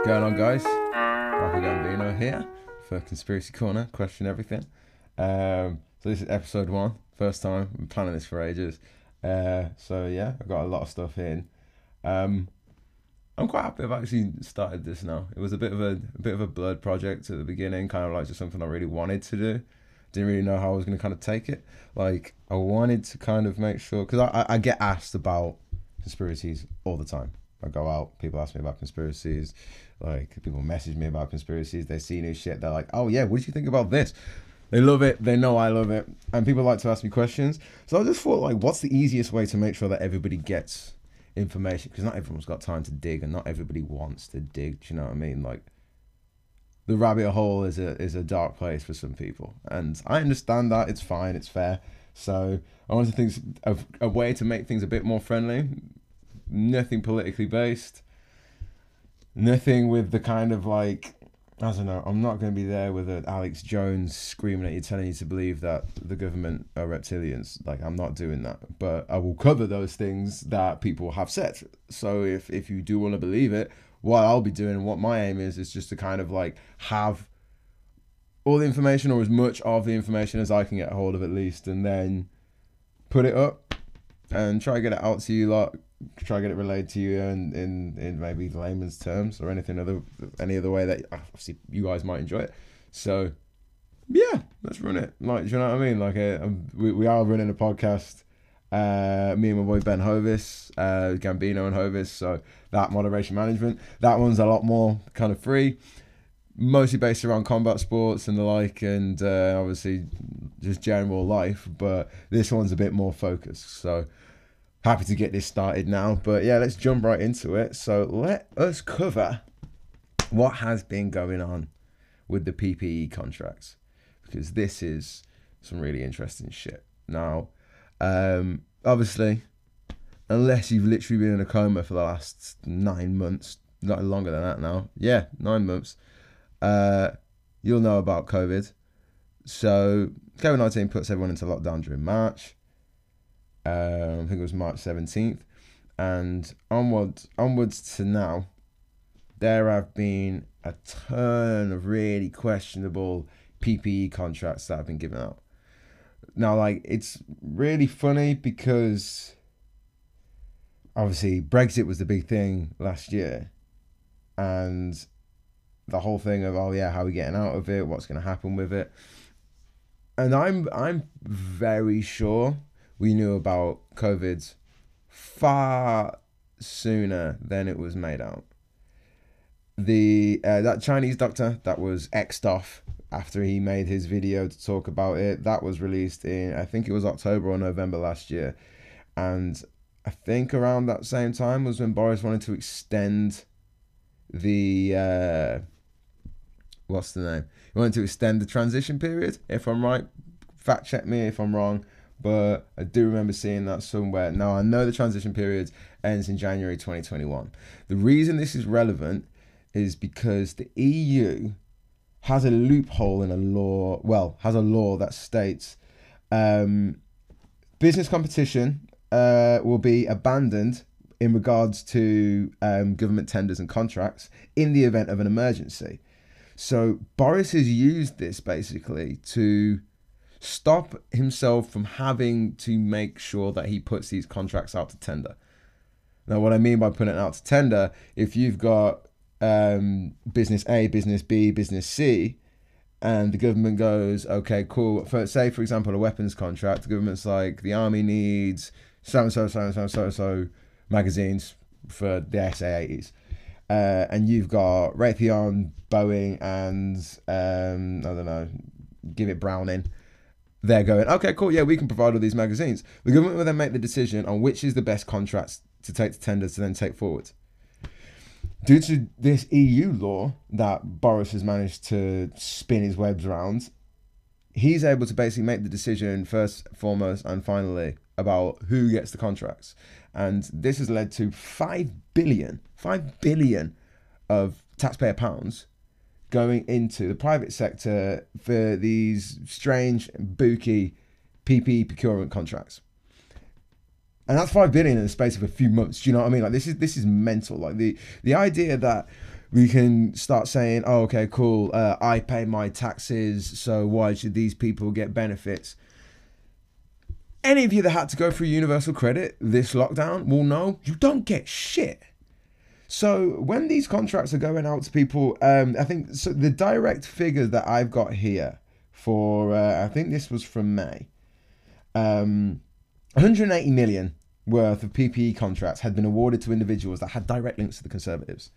What's going on, guys? Rocco Gambino here for Conspiracy Corner, question everything. Um, so this is episode one, first time. Been planning this for ages. Uh, so yeah, I've got a lot of stuff in. Um, I'm quite happy I've actually started this now. It was a bit of a, a bit of a blurred project at the beginning, kind of like just something I really wanted to do. Didn't really know how I was going to kind of take it. Like I wanted to kind of make sure because I, I I get asked about conspiracies all the time. I go out, people ask me about conspiracies, like people message me about conspiracies. They see new shit. They're like, "Oh yeah, what did you think about this?" They love it. They know I love it, and people like to ask me questions. So I just thought, like, what's the easiest way to make sure that everybody gets information? Because not everyone's got time to dig, and not everybody wants to dig. Do you know what I mean? Like, the rabbit hole is a is a dark place for some people, and I understand that. It's fine. It's fair. So I wanted to think of a way to make things a bit more friendly. Nothing politically based. Nothing with the kind of like I don't know. I'm not going to be there with an Alex Jones screaming at you, telling you to believe that the government are reptilians. Like I'm not doing that, but I will cover those things that people have said. So if if you do want to believe it, what I'll be doing and what my aim is is just to kind of like have all the information or as much of the information as I can get hold of at least, and then put it up and try to get it out to you lot try to get it relayed to you in, in, in maybe layman's terms or anything other any other way that obviously you guys might enjoy it. So yeah, let's run it. Like, do you know what I mean? Like, uh, we, we are running a podcast. Uh, me and my boy Ben Hovis, uh, Gambino and Hovis. So that moderation management, that one's a lot more kind of free, mostly based around combat sports and the like, and uh, obviously just general life. But this one's a bit more focused. So happy to get this started now. But yeah, let's jump right into it. So let us cover what has been going on with the PPE contracts because this is some really interesting shit. Now, um, obviously, unless you've literally been in a coma for the last nine months, not longer than that now, yeah, nine months, uh, you'll know about COVID. So, COVID 19 puts everyone into lockdown during March. Um, I think it was March 17th. And onwards, onwards to now, there have been a ton of really questionable PPE contracts that have been given out. Now, like, it's really funny because obviously Brexit was the big thing last year. And the whole thing of, oh, yeah, how are we getting out of it? What's going to happen with it? And I'm I'm very sure we knew about COVID far sooner than it was made out. The uh, that Chinese doctor that was xed off after he made his video to talk about it that was released in I think it was October or November last year, and I think around that same time was when Boris wanted to extend the uh, what's the name? He wanted to extend the transition period. If I'm right, fact check me if I'm wrong but I do remember seeing that somewhere. Now, I know the transition period ends in January 2021. The reason this is relevant is because the EU has a loophole in a law, well, has a law that states um, business competition uh, will be abandoned in regards to um, government tenders and contracts in the event of an emergency. So Boris has used this basically to stop himself from having to make sure that he puts these contracts out to tender. Now, what I mean by putting it out to tender, if you've got um, business A, business B, business C, and the government goes, okay, cool. For say, for example, a weapons contract, the government's like, the army needs so and so, so and so, so and so magazines for the SA 80s. Uh, and you've got Raytheon, Boeing, and um, I don't know, give it Browning they're going, okay, cool, yeah, we can provide all these magazines. The government will then make the decision on which is the best contracts to take to tenders to then take forward. Due to this EU law that Boris has managed to spin his webs around, he's able to basically make the decision first, foremost, and finally about who gets the contracts. And this has led to 5 billion, 5 billion of taxpayer pounds going into the private sector for these strange, booky PP procurement contracts. And that's five billion in the space of a few months. Do you know what I mean? Like this is this is mental. Like the the idea that we can start saying, oh, okay, cool, uh, I pay my taxes, so why should these people get benefits? Any of you that had to go through universal credit this lockdown will know you don't get shit. So when these contracts are going out to people, um, I think so the direct figures that I've got here for, uh, I think this was from May, um, 180 million worth of PPE contracts had been awarded to individuals that had direct links to the Conservatives.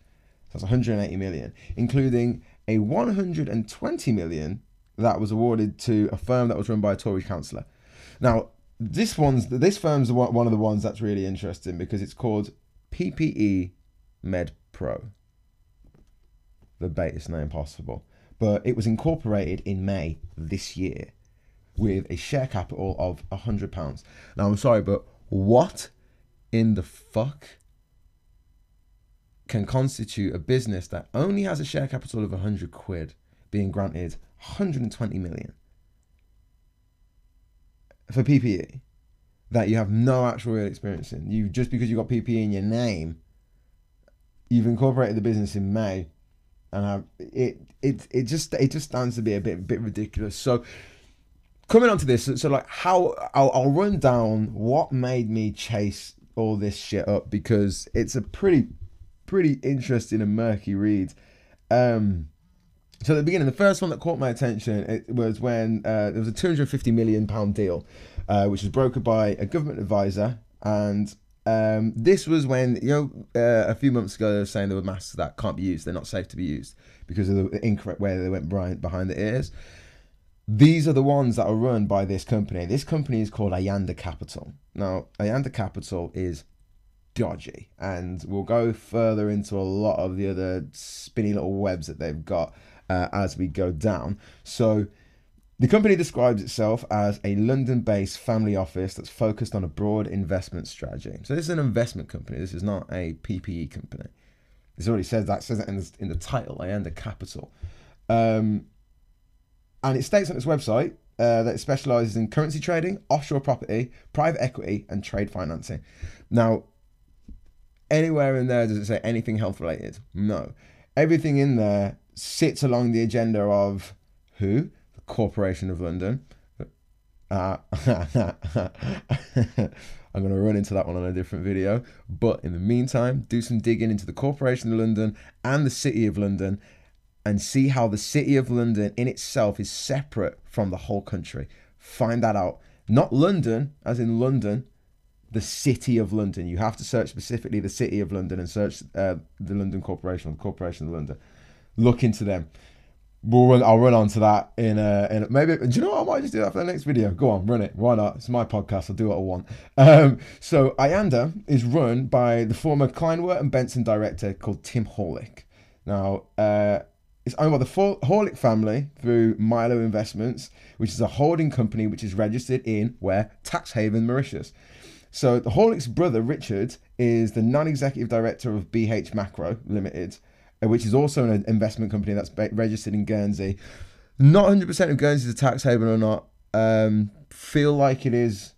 So that's 180 million, including a 120 million that was awarded to a firm that was run by a Tory councillor. Now, this one's this firm's one of the ones that's really interesting because it's called PPE Med Pro. The baitest name possible. But it was incorporated in May this year with a share capital of a hundred pounds. Now I'm sorry, but what in the fuck can constitute a business that only has a share capital of a hundred quid being granted 120 million for PPE that you have no actual real experience in? You just because you got PPE in your name, you've incorporated the business in May, and have, it it it just it just stands to be a bit bit ridiculous. So coming on to this, so like how I'll, I'll run down what made me chase all this shit up because it's a pretty pretty interesting and murky read. Um, so at the beginning, the first one that caught my attention it was when uh, there was a 250 million pound deal, uh, which was brokered by a government advisor, and um, this was when you know uh, a few months ago they were saying there were masks that can't be used; they're not safe to be used because of the incorrect way they went behind the ears. These are the ones that are run by this company. This company is called Ayanda Capital. Now, Ayanda Capital is dodgy, and we'll go further into a lot of the other spinny little webs that they've got uh, as we go down. So, the company describes itself as a London based family office that's focused on a broad investment strategy. So, this is an investment company, this is not a PPE company. This already says that, says it in the, in the title, Ayanda Capital. Um, and it states on its website uh, that it specializes in currency trading, offshore property, private equity, and trade financing. Now, anywhere in there does it say anything health related? No. Everything in there sits along the agenda of who? The Corporation of London. Uh, I'm going to run into that one on a different video. But in the meantime, do some digging into the Corporation of London and the City of London and see how the City of London in itself is separate from the whole country. Find that out. Not London, as in London, the City of London. You have to search specifically the City of London and search uh, the London Corporation or the Corporation of London. Look into them. We'll run, I'll run on to that in a, in a, maybe. Do you know what? I might just do that for the next video. Go on, run it. Why not? It's my podcast. I'll do what I want. Um, so Ayanda is run by the former Kleinwort and Benson director called Tim Hawley. Now, uh, it's owned by the Hawley family through Milo Investments, which is a holding company which is registered in where tax haven Mauritius. So the Hawley's brother Richard is the non-executive director of BH Macro Limited, which is also an investment company that's registered in Guernsey. Not 100% of Guernsey is a tax haven or not. Um, feel like it is.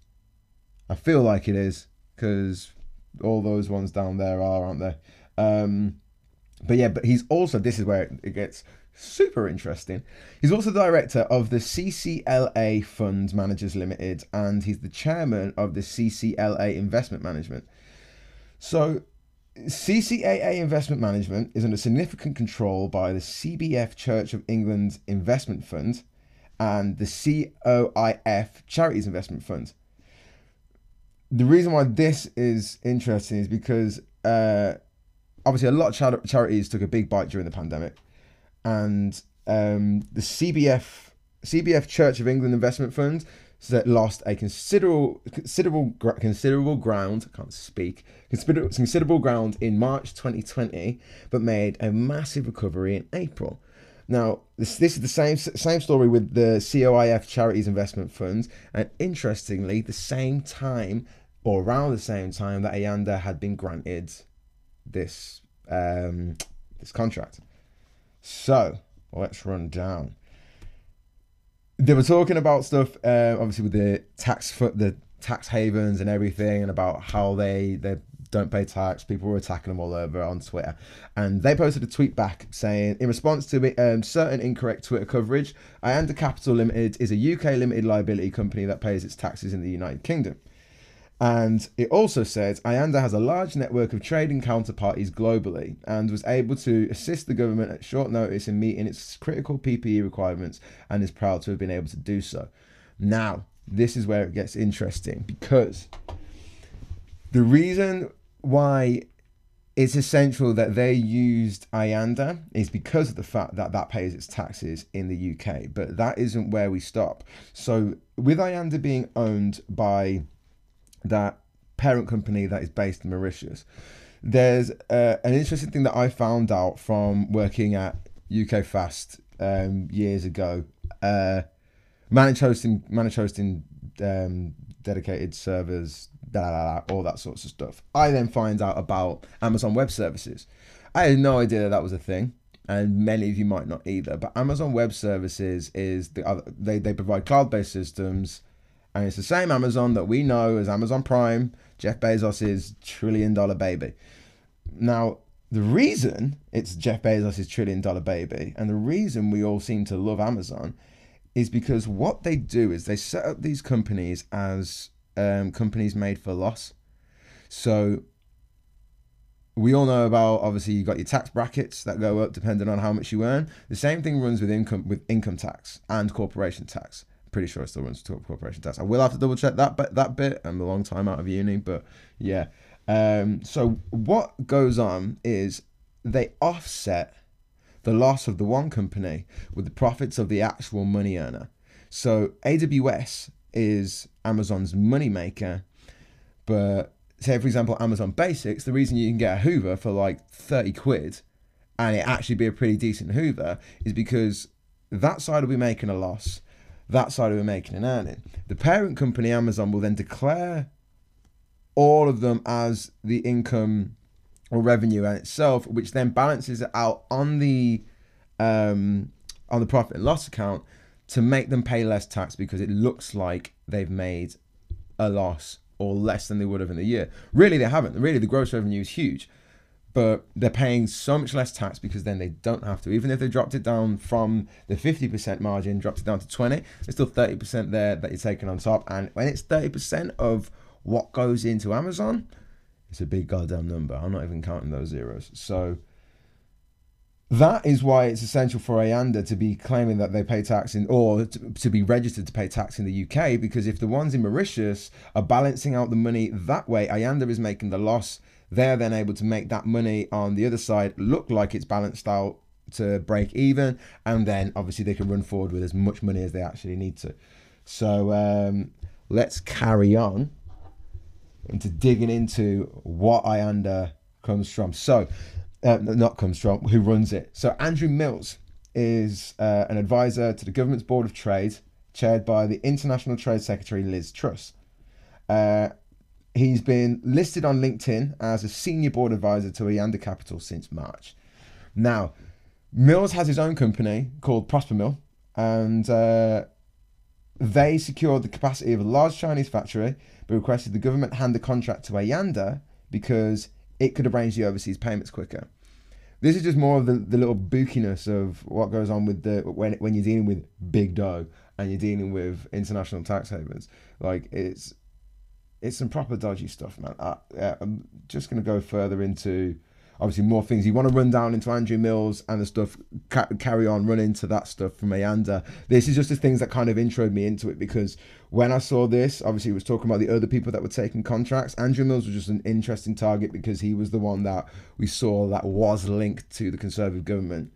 I feel like it is because all those ones down there are, aren't they? Um, but yeah, but he's also this is where it gets super interesting. He's also the director of the CCLA Funds Managers Limited, and he's the chairman of the CCLA Investment Management. So, CCLA Investment Management is under significant control by the CBF Church of England Investment Fund and the COIF Charities Investment Fund. The reason why this is interesting is because uh, obviously a lot of char- charities took a big bite during the pandemic, and um, the CBF CBF Church of England Investment Fund lost a considerable considerable considerable ground. Can't speak. Considerable, considerable ground in March 2020, but made a massive recovery in April. Now, this, this is the same same story with the COIF Charities Investment Funds, and interestingly, the same time or around the same time that Ayanda had been granted this um, this contract. So let's run down. They were talking about stuff, uh, obviously with the tax the tax havens and everything, and about how they they don't pay tax. People were attacking them all over on Twitter. And they posted a tweet back saying, in response to um, certain incorrect Twitter coverage, Ayanda Capital Limited is a UK limited liability company that pays its taxes in the United Kingdom. And it also says Ayanda has a large network of trading counterparties globally and was able to assist the government at short notice in meeting its critical PPE requirements and is proud to have been able to do so. Now, this is where it gets interesting because the reason why it's essential that they used Ayanda is because of the fact that that pays its taxes in the UK, but that isn't where we stop. So, with Ayanda being owned by that parent company that is based in Mauritius, there's uh, an interesting thing that I found out from working at UK Fast um, years ago. Uh, managed hosting, managed hosting, um, dedicated servers, all that sorts of stuff. I then find out about Amazon Web Services. I had no idea that, that was a thing, and many of you might not either. But Amazon Web Services is the other, they they provide cloud based systems, and it's the same Amazon that we know as Amazon Prime, Jeff Bezos's trillion dollar baby. Now, the reason it's Jeff Bezos's trillion dollar baby, and the reason we all seem to love Amazon is because what they do is they set up these companies as um, companies made for loss. So we all know about obviously you got your tax brackets that go up depending on how much you earn. The same thing runs with income with income tax and corporation tax. Pretty sure it still runs corporation tax. I will have to double check that but that bit. I'm a long time out of uni, but yeah. Um, so what goes on is they offset the loss of the one company with the profits of the actual money earner. So AWS is Amazon's moneymaker, but say for example Amazon Basics, the reason you can get a Hoover for like 30 quid and it actually be a pretty decent Hoover is because that side will be making a loss, that side be making an earning. The parent company Amazon will then declare all of them as the income or revenue in itself, which then balances it out on the um, on the profit and loss account to make them pay less tax because it looks like they've made a loss or less than they would have in the year. Really, they haven't. Really, the gross revenue is huge, but they're paying so much less tax because then they don't have to. Even if they dropped it down from the 50% margin, dropped it down to 20, there's still 30% there that you're taking on top. And when it's 30% of what goes into Amazon, it's a big goddamn number. I'm not even counting those zeros. So that is why it's essential for Ayanda to be claiming that they pay tax in, or to, to, be registered to pay tax in the UK. Because if the ones in Mauritius are balancing out the money that way, Ayanda is making the loss. They're then able to make that money on the other side look like it's balanced out to break even, and then obviously they can run forward with as much money as they actually need to. So um, let's carry on into digging into what Ayanda comes from. So, uh, not comes from, who runs it. So, Andrew Mills is uh, an advisor to the government's Board of Trade, chaired by the International Trade Secretary Liz Truss. Uh, he's been listed on LinkedIn as a senior board advisor to Ayanda Capital since March. Now, Mills has his own company called Prosper Mill, and uh, they secured the capacity of a large Chinese factory but requested the government hand the contract to Ayanda because it could arrange the overseas payments quicker. This is just more of the, the little bookiness of what goes on with the when when you're dealing with big dough and you're dealing with international tax havens. Like it's it's some proper dodgy stuff, man. I, I'm just gonna go further into obviously more things. You want to run down into Andrew Mills and the stuff, ca- carry on, run into that stuff from Ayanda. This is just the things that kind of introed me into it because when I saw this, obviously, it was talking about the other people that were taking contracts. Andrew Mills was just an interesting target because he was the one that we saw that was linked to the Conservative government.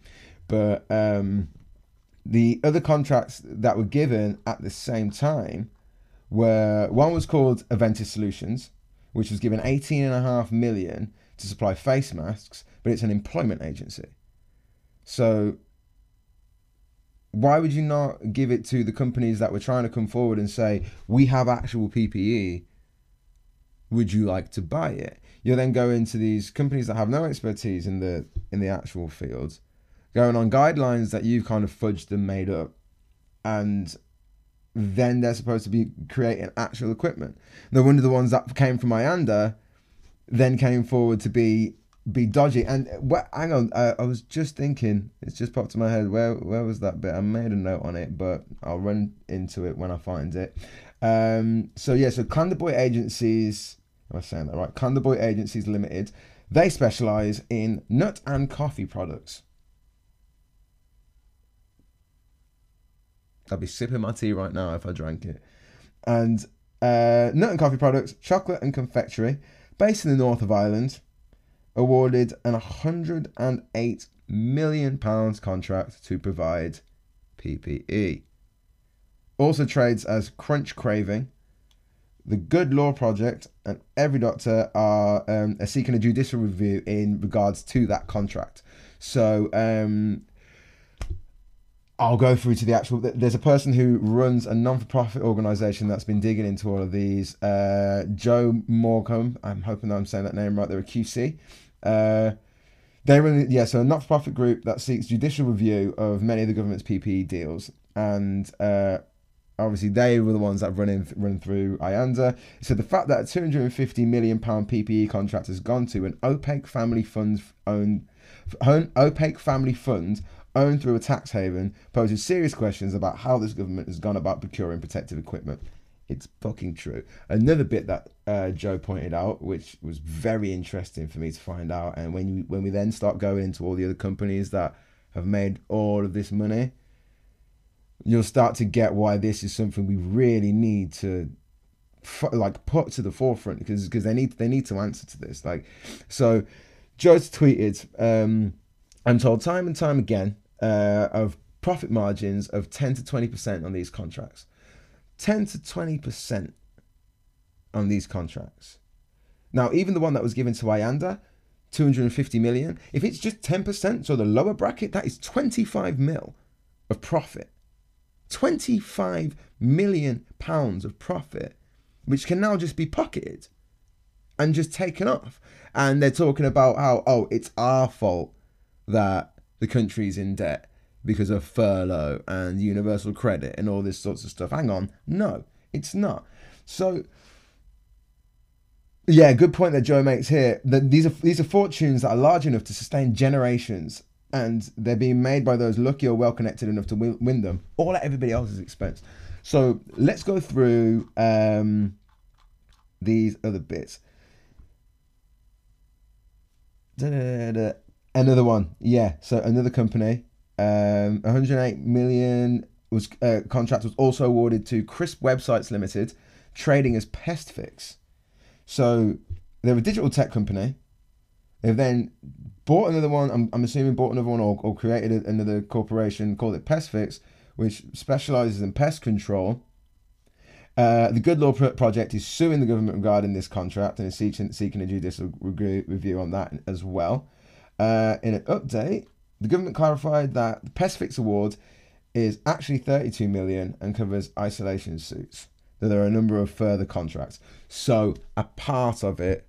But um, the other contracts that were given at the same time were one was called Aventis Solutions, which was given 18 and a half million to supply face masks, but it's an employment agency. So why would you not give it to the companies that were trying to come forward and say, we have actual PPE? Would you like to buy it? You'll then go into these companies that have no expertise in the in the actual field, going on guidelines that you've kind of fudged and made up, and then they're supposed to be creating actual equipment. No wonder the ones that came from Ayanda then came forward to be be dodgy. And? Hang on, I, I was just thinking. It's just popped in my head. Where where was that bit? I made a note on it, but I'll run into it when I find it. Um. So yeah. So Clandeboye Agencies. Am I saying that right? Clandeboye Agencies Limited. They specialize in nut and coffee products. I'd be sipping my tea right now if I drank it. And uh, nut and coffee products, chocolate and confectionery, based in the north of Ireland, awarded an 108 million pounds contract to provide PPE. Also trades as Crunch Craving, the Good Law Project, and Every Doctor are, um, are seeking a judicial review in regards to that contract. So um, I'll go through to the actual. There's a person who runs a non-for-profit organisation that's been digging into all of these. Uh, Jo Maugham. I'm hoping that I'm saying that name right. They're a QC. Uh, they run, yeah, so a not-for-profit group that seeks judicial review of many of the government's PPE deals, and uh, obviously they were the ones that run in, run through Ayanda. So the fact that a 250 million pound PPE contract has gone to an opaque family fund owned, opaque family fund owned through a tax haven poses serious questions about how this government has gone about procuring protective equipment. It's fucking true. Another bit that uh, Joe pointed out, which was very interesting for me to find out, and when you when we then start going into all the other companies that have made all of this money, you'll start to get why this is something we really need to like put to the forefront because because they need they need to answer to this. Like, so Joe's tweeted. Um, I'm told time and time again uh, of profit margins of 10 to 20% on these contracts. 10 to 20% on these contracts. Now, even the one that was given to Ayanda, 250 million, if it's just 10%, so the lower bracket, that is 25 mil of profit. 25 million pounds of profit, which can now just be pocketed and just taken off. And they're talking about how, oh, it's our fault that the country's in debt because of furlough and universal credit and all this sorts of stuff. Hang on, no, it's not. So, yeah, good point that Joe makes here. That these are these are fortunes that are large enough to sustain generations, and they're being made by those lucky or well connected enough to win, win them, all at everybody else's expense. So let's go through um, these other bits. Another one, yeah. So another company, um, 108 million was uh, contract was also awarded to Crisp Websites Limited, trading as PestFix. So they're a digital tech company. They've then bought another one. I'm, I'm assuming bought another one or, or created another corporation called it PestFix, which specializes in pest control. Uh, the Good Law Project is suing the government regarding this contract and is seeking, seeking a judicial review on that as well. Uh, in an update, the government clarified that the PestFix award is actually 32 million and covers isolation suits. That there are a number of further contracts. So a part of it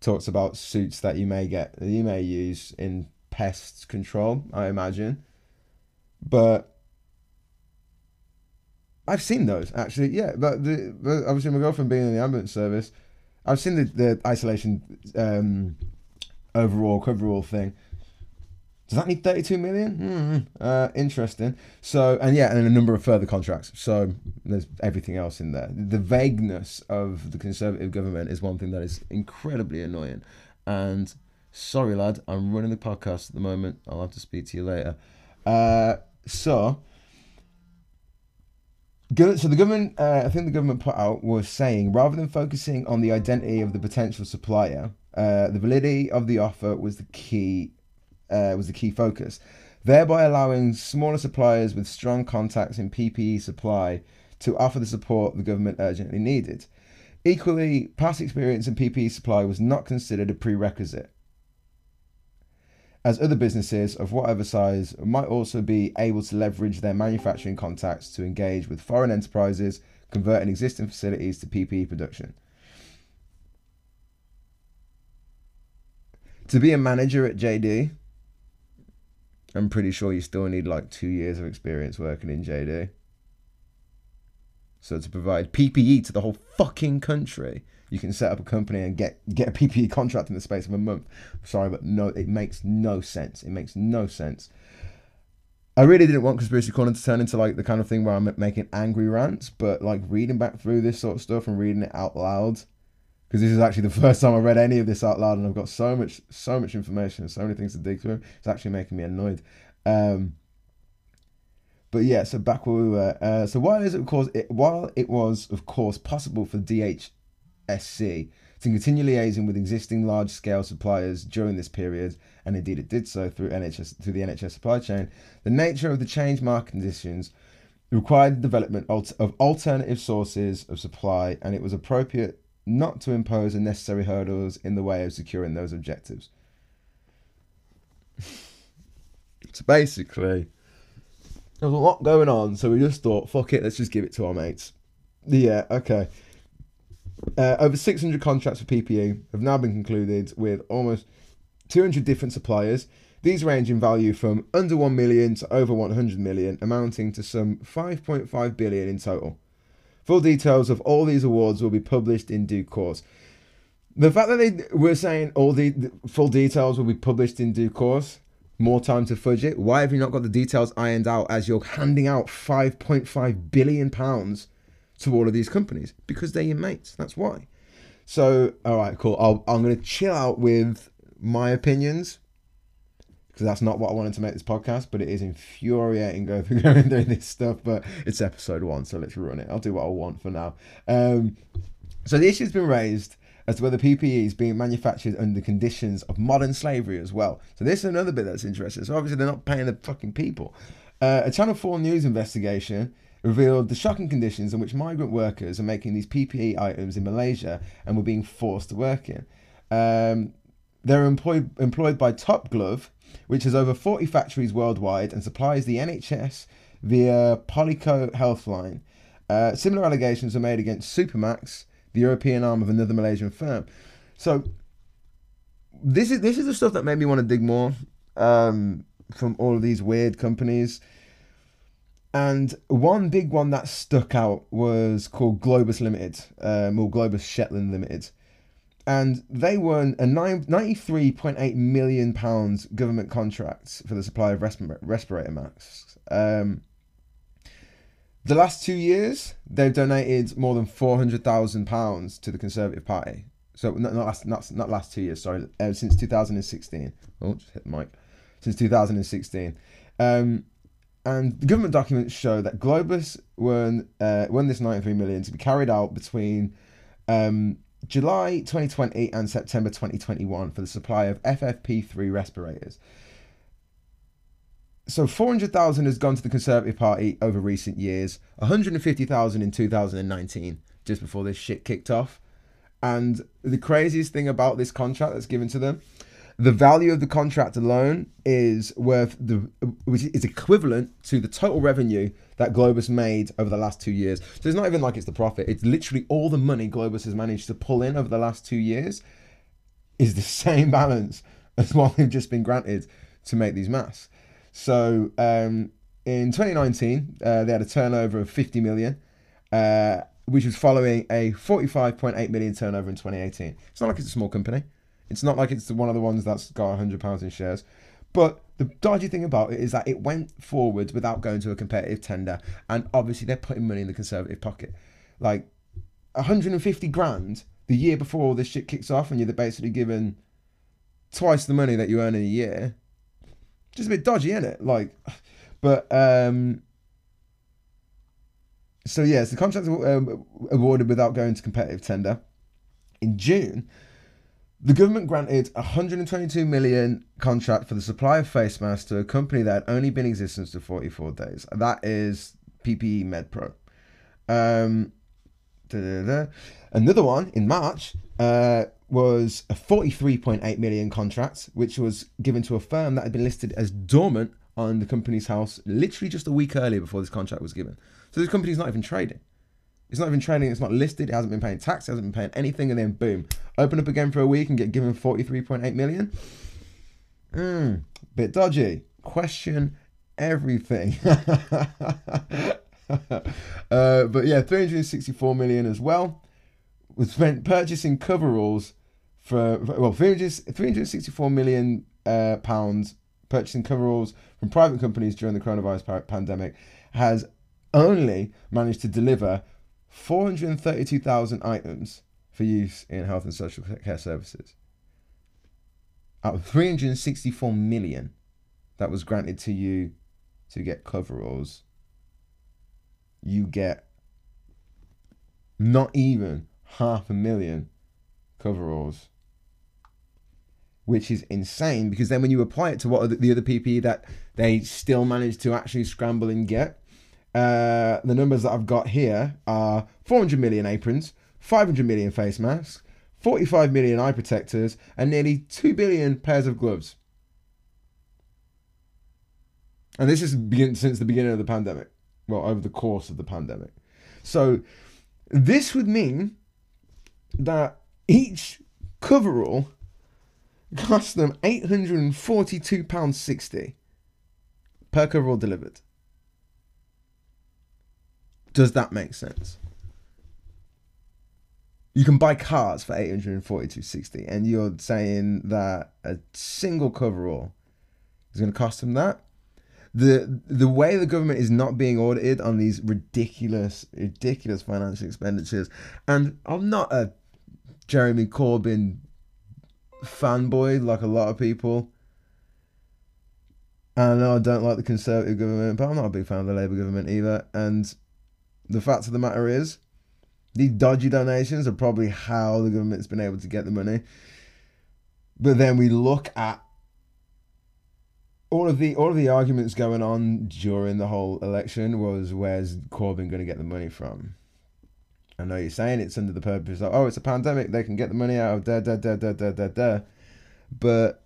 talks about suits that you may get, that you may use in pest control, I imagine. But I've seen those actually, yeah. But the but obviously my girlfriend being in the ambulance service, I've seen the the isolation um, overall coverall thing. Does that need 32 million? Mm-hmm. Uh, interesting. So, and yeah, and a number of further contracts. So there's everything else in there. The vagueness of the Conservative government is one thing that is incredibly annoying. And sorry, lad, I'm running the podcast at the moment. I'll have to speak to you later. Uh, so, so the government, uh, I think the government put out was saying rather than focusing on the identity of the potential supplier, uh, the validity of the offer was the key uh, was the key focus, thereby allowing smaller suppliers with strong contacts in PPE supply to offer the support the government urgently needed. Equally, past experience in PPE supply was not considered a prerequisite, as other businesses of whatever size might also be able to leverage their manufacturing contacts to engage with foreign enterprises, converting existing facilities to PPE production. To be a manager at JD, I'm pretty sure you still need like two years of experience working in JD. So to provide PPE to the whole fucking country, you can set up a company and get get a PPE contract in the space of a month. Sorry, but no, it makes no sense. It makes no sense. I really didn't want conspiracy corner to turn into like the kind of thing where I'm making angry rants, but like reading back through this sort of stuff and reading it out loud, because this is actually the first time I read any of this out loud, and I've got so much so much information, and so many things to dig through. It's actually making me annoyed. Um, but yeah, so back where we were. Uh, so while it, of course, it, while it was of course possible for DHSC to continue liaising with existing large-scale suppliers during this period, and indeed it did so through NHS through the NHS supply chain, the nature of the changed market conditions required the development of alternative sources of supply, and it was appropriate not to impose unnecessary hurdles in the way of securing those objectives. so basically, there was a lot going on, so we just thought, fuck it, let's just give it to our mates. Yeah, okay. Uh, over 600 contracts for PPE have now been concluded with almost 200 different suppliers. These range in value from under 1 million to over 100 million, amounting to some 5.5 billion in total. Full details of all these awards will be published in due course. The fact that they were saying all the full details will be published in due course more time to fudge it? Why have you not got the details ironed out as you're handing out 5.5 billion pounds to all of these companies? Because they're your mates. That's why. So, all right, cool. I'll, I'm going to chill out with my opinions because that's not what I wanted to make this podcast, but it is infuriating going through, this stuff. But it's episode one, so let's run it. I'll do what I want for now. Um, so the issue's been raised as to whether PPE is being manufactured under conditions of modern slavery as well. So this is another bit that's interesting. So obviously they're not paying the fucking people. Uh, a Channel 4 news investigation revealed the shocking conditions in which migrant workers are making these PPE items in Malaysia and were being forced to work in. Um, they're employed, employed by Top Glove, which has over 40 factories worldwide and supplies the NHS via Polyco Healthline. Uh, similar allegations are made against Supermax, the European arm of another Malaysian firm. So this is this is the stuff that made me want to dig more um, from all of these weird companies. And one big one that stuck out was called Globus Limited, um, or Globus Shetland Limited. And they won a 93.8 million pounds government contract for the supply of respirator masks. Um, the last two years, they've donated more than four hundred thousand pounds to the Conservative Party. So not, not last not, not last two years, sorry, uh, since two thousand and sixteen. Oh, just hit the mic. Since two thousand and sixteen, um, and the government documents show that Globus won uh, won this ninety three million to be carried out between um, July 2020 and September 2021 for the supply of FFP3 respirators so 400,000 has gone to the Conservative Party over recent years, 150,000 in 2019, just before this shit kicked off. And the craziest thing about this contract that's given to them, the value of the contract alone is worth the which is equivalent to the total revenue that Globus made over the last two years. So it's not even like it's the profit; it's literally all the money Globus has managed to pull in over the last two years is the same balance as what they've just been granted to make these masks. So um, in 2019, uh, they had a turnover of 50 million, uh, which was following a 45.8 million turnover in 2018. It's not like it's a small company. It's not like it's one of the ones that's got 100 pounds in shares. But the dodgy thing about it is that it went forwards without going to a competitive tender, and obviously they're putting money in the conservative pocket. Like 150 grand the year before all this shit kicks off, and you're basically given twice the money that you earn in a year just a bit dodgy, isn't it? Like, but um, so yes, the contract um, awarded without going to competitive tender in June. The government granted a 122 million contract for the supply of face masks to a company that had only been in existence for 44 days. That is PPE MedPro. Um, Another one in March uh, was a 43.8 million contract, which was given to a firm that had been listed as dormant on the Companies House literally just a week earlier before this contract was given. So this company's not even trading. It's not even trading, it's not listed, it hasn't been paying tax, it hasn't been paying anything, and then boom, open up again for a week and get given 43.8 million. Hmm, bit dodgy. Question everything. uh, but yeah, 364 million as well was spent purchasing coveralls for well 300, 364 million uh, pounds purchasing coveralls from private companies during the coronavirus pandemic has only managed to deliver 432,000 items for use in health and social care services. Out of 364 million that was granted to you to get coveralls, you get not even half a million coveralls which is insane because then when you apply it to what the other PPE that they still managed to actually scramble and get, uh, the numbers that I've got here are 400 million aprons, 500 million face masks, 45 million eye protectors, and nearly 2 billion pairs of gloves. And this is begin- since the beginning of the pandemic. Well, over the course of the pandemic. So this would mean that each coverall cost them £842.60 per coverall delivered. Does that make sense? You can buy cars for 842.60 and you're saying that a single coverall is going to cost them that? The the way the government is not being audited on these ridiculous ridiculous financial expenditures and I'm not a Jeremy Corbyn fanboy like a lot of people. And I don't like the Conservative government, but I'm not a big fan of the Labour government either. And the fact of the matter is, these dodgy donations are probably how the government's been able to get the money. But then we look at all of the all of the arguments going on during the whole election was where's Corbyn going to get the money from? I know you're saying it's under the purpose of oh it's a pandemic they can get the money out of da da da da da da da, but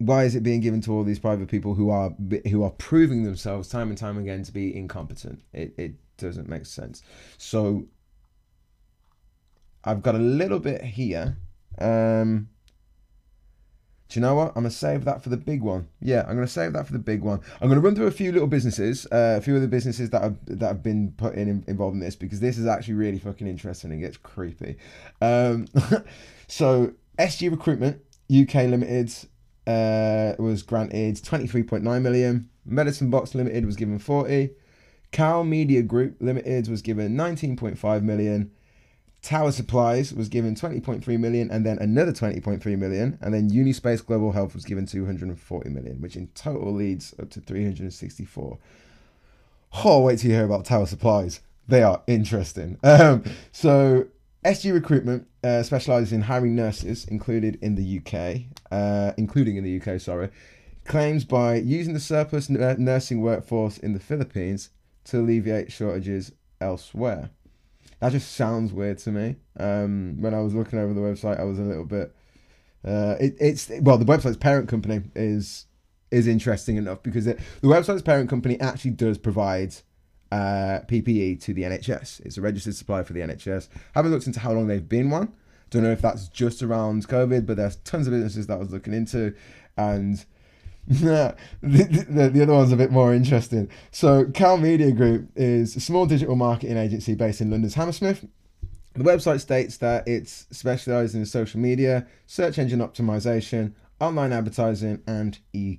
why is it being given to all these private people who are who are proving themselves time and time again to be incompetent? It it doesn't make sense. So I've got a little bit here. Um, do you know what? I'm gonna save that for the big one. Yeah, I'm gonna save that for the big one. I'm gonna run through a few little businesses, uh, a few of the businesses that have that have been put in involved in this because this is actually really fucking interesting and gets creepy. Um, so SG Recruitment UK Limited uh, was granted 23.9 million. Medicine Box Limited was given 40. Cal Media Group Limited was given 19.5 million. Tower Supplies was given 20.3 million and then another 20.3 million and then Unispace Global Health was given 240 million which in total leads up to 364. Oh, wait till you hear about Tower Supplies. They are interesting. Um, so SG Recruitment uh, specializes in hiring nurses included in the UK, uh, including in the UK, sorry, claims by using the surplus nursing workforce in the Philippines to alleviate shortages elsewhere. That just sounds weird to me. Um, when I was looking over the website, I was a little bit. Uh, it, it's well, the website's parent company is is interesting enough because it, the website's parent company actually does provide uh, PPE to the NHS. It's a registered supplier for the NHS. haven't looked into how long they've been one. Don't know if that's just around COVID, but there's tons of businesses that I was looking into, and the, the, the other one's a bit more interesting. So, Cal Media Group is a small digital marketing agency based in London's Hammersmith. The website states that it's specialized in social media, search engine optimization, online advertising, and e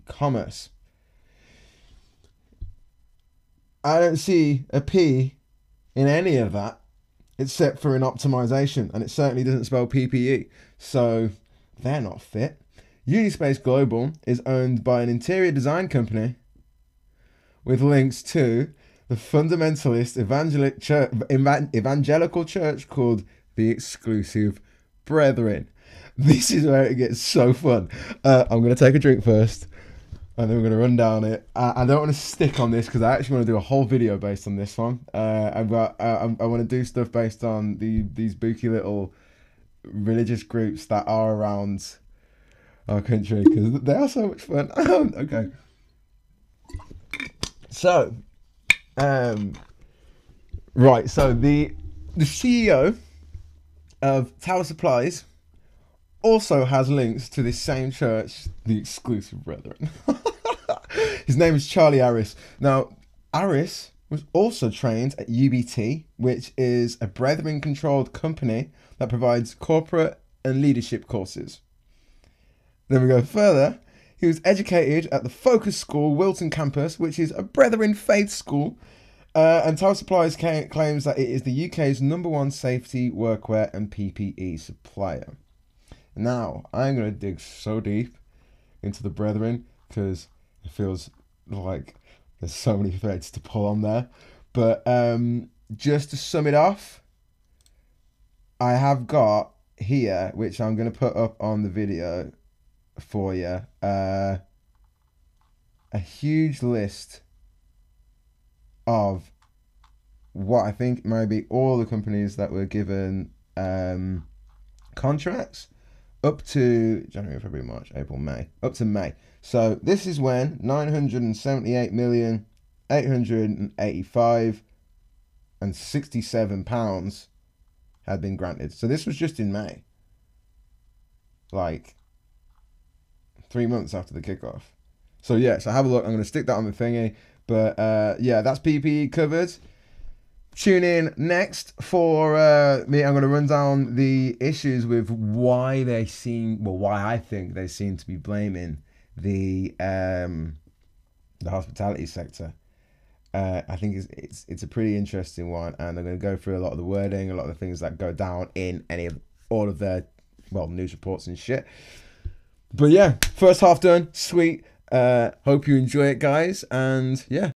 I don't see a P in any of that except for an optimization, and it certainly doesn't spell PPE. So they're not fit. Unispace Global is owned by an interior design company with links to the fundamentalist evangelic church, evangelical church called the Exclusive Brethren. This is where it gets so fun. Uh, I'm going to take a drink first and then we're going to run down it. I, I don't want to stick on this because I actually want to do a whole video based on this one. Uh, I've got, uh, I, I want to do stuff based on the these booky little religious groups that are around our country because they are so much fun. okay. So, um, right. So the the CEO of Tower Supplies also has links to this same church, the Exclusive Brethren. His name is Charlie Harris. Now, Harris was also trained at UBT, which is a Brethren controlled company that provides corporate and leadership courses. Then we go further. He was educated at the Focus School Wilton campus, which is a Brethren faith school. Uh, and Tower Supplies ca- claims that it is the UK's number one safety workwear and PPE supplier. Now, I'm going to dig so deep into the Brethren because it feels like there's so many threads to pull on there. But um, just to sum it off, I have got here, which I'm going to put up on the video for you, uh, a huge list of what I think maybe all the companies that were given um, contracts up to January, February, March, April, May, up to May. So this is when 978 million, 885 and 67 pounds had been granted. So this was just in May. Like three months after the kickoff. So yeah, so have a look. I'm gonna stick that on the thingy. But uh, yeah, that's PPE covered. Tune in next for uh, me. I'm going to run down the issues with why they seem, well, why I think they seem to be blaming the um, the hospitality sector. Uh, I think it's, it's it's a pretty interesting one, and I'm going to go through a lot of the wording, a lot of the things that go down in any of all of their well news reports and shit. But yeah, first half done, sweet. Uh, hope you enjoy it, guys, and yeah,